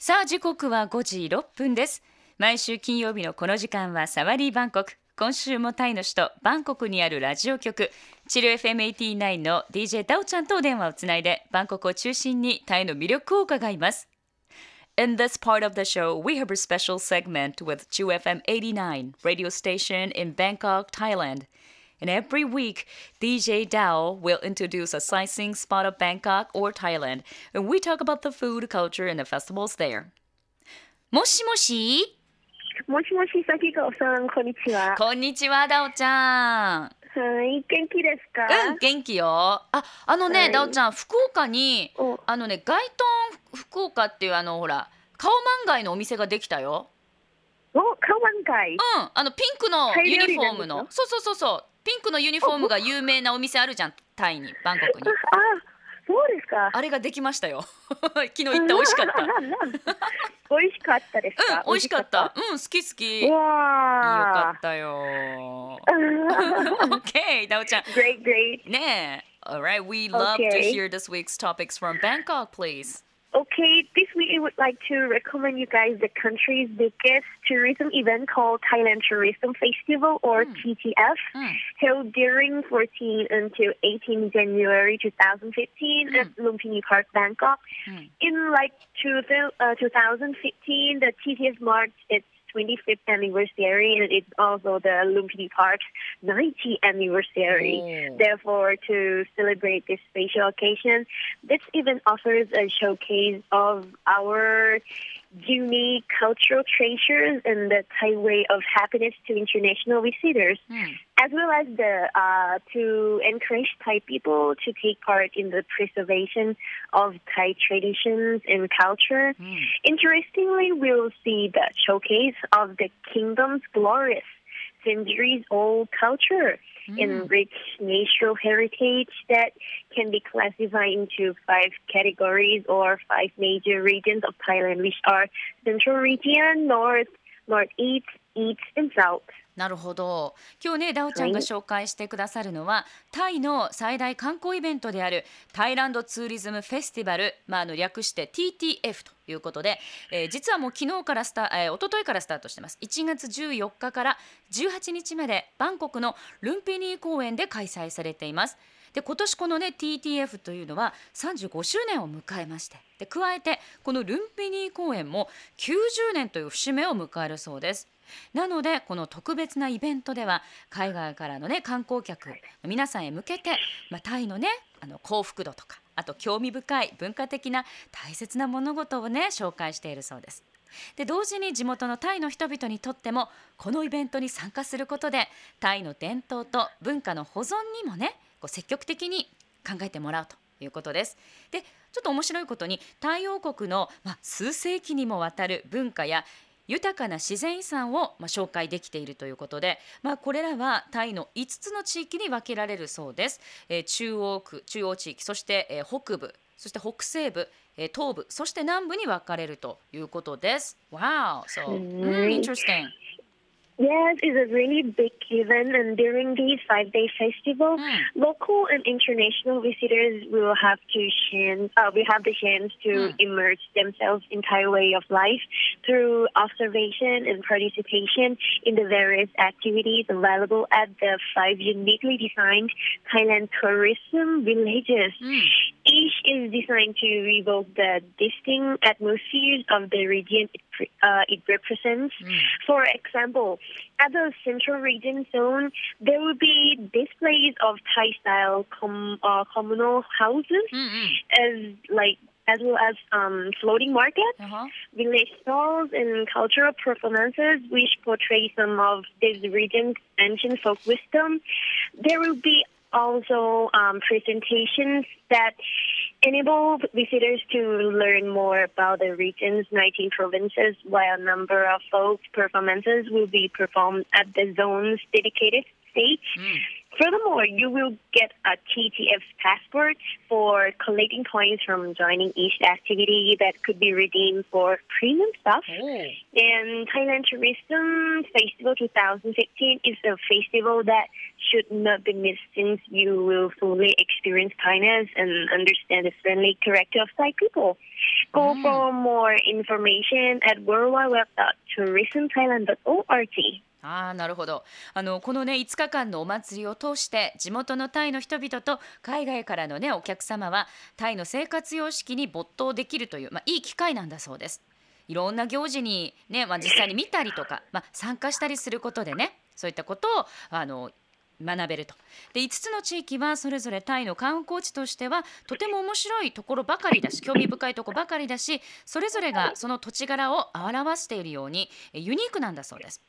さあ時刻は5時6分です。毎週金曜日のこの時間はサワリーバンコク。今週もタイの首都バンコクにあるラジオ局。チル FM89 の DJ ダオちゃんとお電話をつないでバンコクを中心にタイの魅力を伺います。In this part of the show, we have a special segment with Chu FM 89, radio station in Bangkok, Thailand. And every week, DJ Dao will introduce a sightseeing spot of Bangkok or Thailand, and we talk about the food, culture, and the festivals there. もしもしもしもし、さきこさん、こんにちは。こんにちは、ダオちゃん。はい、元気ですか。うん、元気よ。あ、あのね、はいダオちゃん、福岡に、おあのね、街トン福岡っていうあのほら、カオマンガイのお店ができたよ。お、顔満開。うん、あのピンクのユニフォームの、そうそうそうそう、ピンクのユニフォームが有名なお店あるじゃん、タイに、バンコクに。あ、そうですか。あれができましたよ。昨日行った美味しかった。美味しかったですか。うん、美味しかった。うん、好き好き。よかわったよ。あ。OK、ダオちゃん。great, great. ねえ。Alright, we love to Okay. hear this week's topics from Bangkok, please. Okay, this week I would like to recommend you guys the country's biggest tourism event called Thailand Tourism Festival or mm. TTF, mm. held during 14 until 18 January 2015 mm. at Lumpini Park, Bangkok. Hmm. In like uh, 2015, the TTF marked its 25th anniversary, and it's also the Lumpini Park's 90th anniversary. Oh. Therefore, to celebrate this special occasion, this event offers a showcase of our unique cultural treasures and the highway of happiness to international visitors, mm. as well as the uh, to encourage Thai people to take part in the preservation of Thai traditions and culture. Mm. Interestingly, we'll see the showcase of the kingdom's glorious centuries-old culture and mm. rich natural heritage that can be classified into five categories or five major regions of Thailand, which are Central Region, North, Northeast, East, and South. なるほど今日ねダオちゃんが紹介してくださるのは、タイの最大観光イベントであるタイランドツーリズムフェスティバル、まあ、あの略して TTF ということで、えー実はもう昨日からスタ、えー、一昨日からスタートしてます1月14日から18日までバンコクのルンピニー公園で開催されています。で今年このね TTF というのは35周年を迎えましてで加えてこのルンピニー公園も90年という節目を迎えるそうです。なのでこの特別なイベントでは海外からのね観光客の皆さんへ向けて、まあ、タイのねあの幸福度とかあと興味深い文化的な大切な物事をね紹介しているそうです。で同時に地元のタイの人々にとってもこのイベントに参加することでタイの伝統と文化の保存にもねこう積極的に考えてもらうということです。でちょっと面白いことにタイ王国の、まあ、数世紀にもわたる文化や豊かな自然遺産を、まあ、紹介できているということで、まあ、これらはタイの5つの地域に分けられるそうです。えー中央区中央地域そして、えー北部そして北西部、えー東部そして南部に分かれるということです。Wow! So, うん mm, interesting. Yes, it's a really big event, and during this five-day festival, Mm. local and international visitors will have to chance, uh, will have the chance to Mm. immerse themselves in Thai way of life through observation and participation in the various activities available at the five uniquely designed Thailand tourism villages. Mm. Each is designed to evoke the distinct atmospheres of the region it, uh, it represents. Mm. For example, at the central region zone, there will be displays of Thai-style com- uh, communal houses, mm-hmm. as like as well as um, floating markets, uh-huh. village stalls, and cultural performances which portray some of this region's ancient folk wisdom. There will be also um, presentations that enable visitors to learn more about the region's 19 provinces, while a number of folk performances will be performed at the zone's dedicated stage. Furthermore, you will get a TTF passport for collecting points from joining each activity that could be redeemed for premium stuff. And Thailand Tourism Festival 2015 is a festival that should not be missed since you will fully experience kindness and understand the friendly character of Thai people. Go mm. for more information at worldwideweb.tourismthailand.org. あなるほどあのこのね5日間のお祭りを通して地元のタイの人々と海外からのねお客様はタイの生活様式に没頭できるという、まあ、いい機会なんだそうです。いろんな行事にね、まあ、実際に見たりとか、まあ、参加したりすることでねそういったことをあの学べるとで5つの地域はそれぞれタイの観光地としてはとても面白いところばかりだし興味深いところばかりだしそれぞれがその土地柄を表しているようにユニークなんだそうです。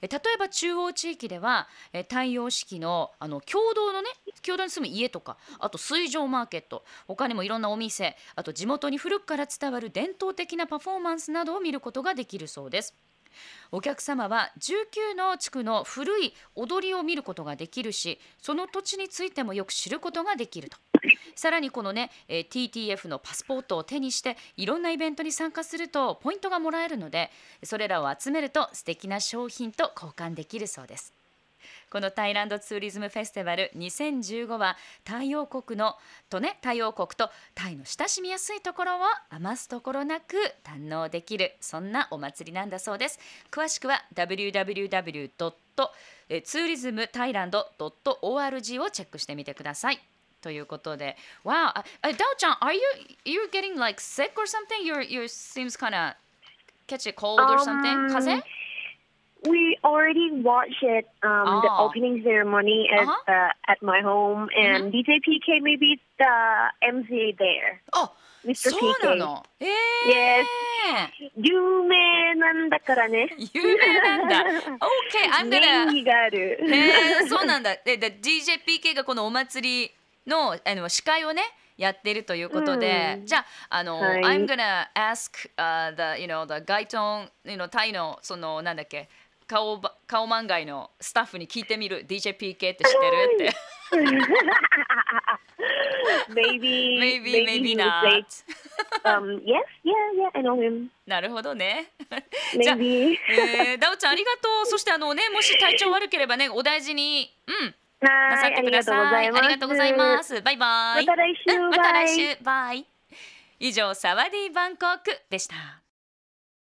例えば中央地域ではえ太陽式のあの共同のね共同に住む家とかあと水上マーケット他にもいろんなお店あと地元に古くから伝わる伝統的なパフォーマンスなどを見ることができるそうです。お客様は19の地区の古い踊りを見ることができるしその土地についてもよく知ることができるとさらにこのね、え TTF のパスポートを手にしていろんなイベントに参加するとポイントがもらえるのでそれらを集めると素敵な商品と交換できるそうです。このタイランドツーリズムフェスティバル2015は太陽国のとね太陽国とタイの親しみやすいところを余すところなく堪能できるそんなお祭りなんだそうです詳しくは www. ツーリズムタイランド .org をチェックしてみてくださいということで Wow ああダオちゃん are you you getting like sick or something? Your your seems kind of catch a cold or something? Um, 風邪？We already watched it, um, the Oh. opening ceremony at Uh-huh. uh, at my home, and DJ PK maybe the MC there, あ Mr. そうな PK. のええ Yes. 有名なんだからね。有名なんだ OK I'm 名 gonna 義がある。へえそうなんだでで DJPK がこのお祭りのあの司会をねやってるということで、うんじゃああの、はい I'm gonna ask、uh, the you know the ガイトン you know タイのそのなんだっけ顔ば顔漫画のスタッフに聞いてみる DJPK って知ってるって。maybe, maybe maybe would not um, yes, yeah, yeah, I know him. なるほどね。じゃあ Maybe. えー、ダオちゃんありがとう。そしてあのねもし体調悪ければねお大事にうんなさはい、ありがってください。とうございます。ありがとうございます。バイバイ。また来週うんまた来バイ週。バイ。以上サワディバンコクでした。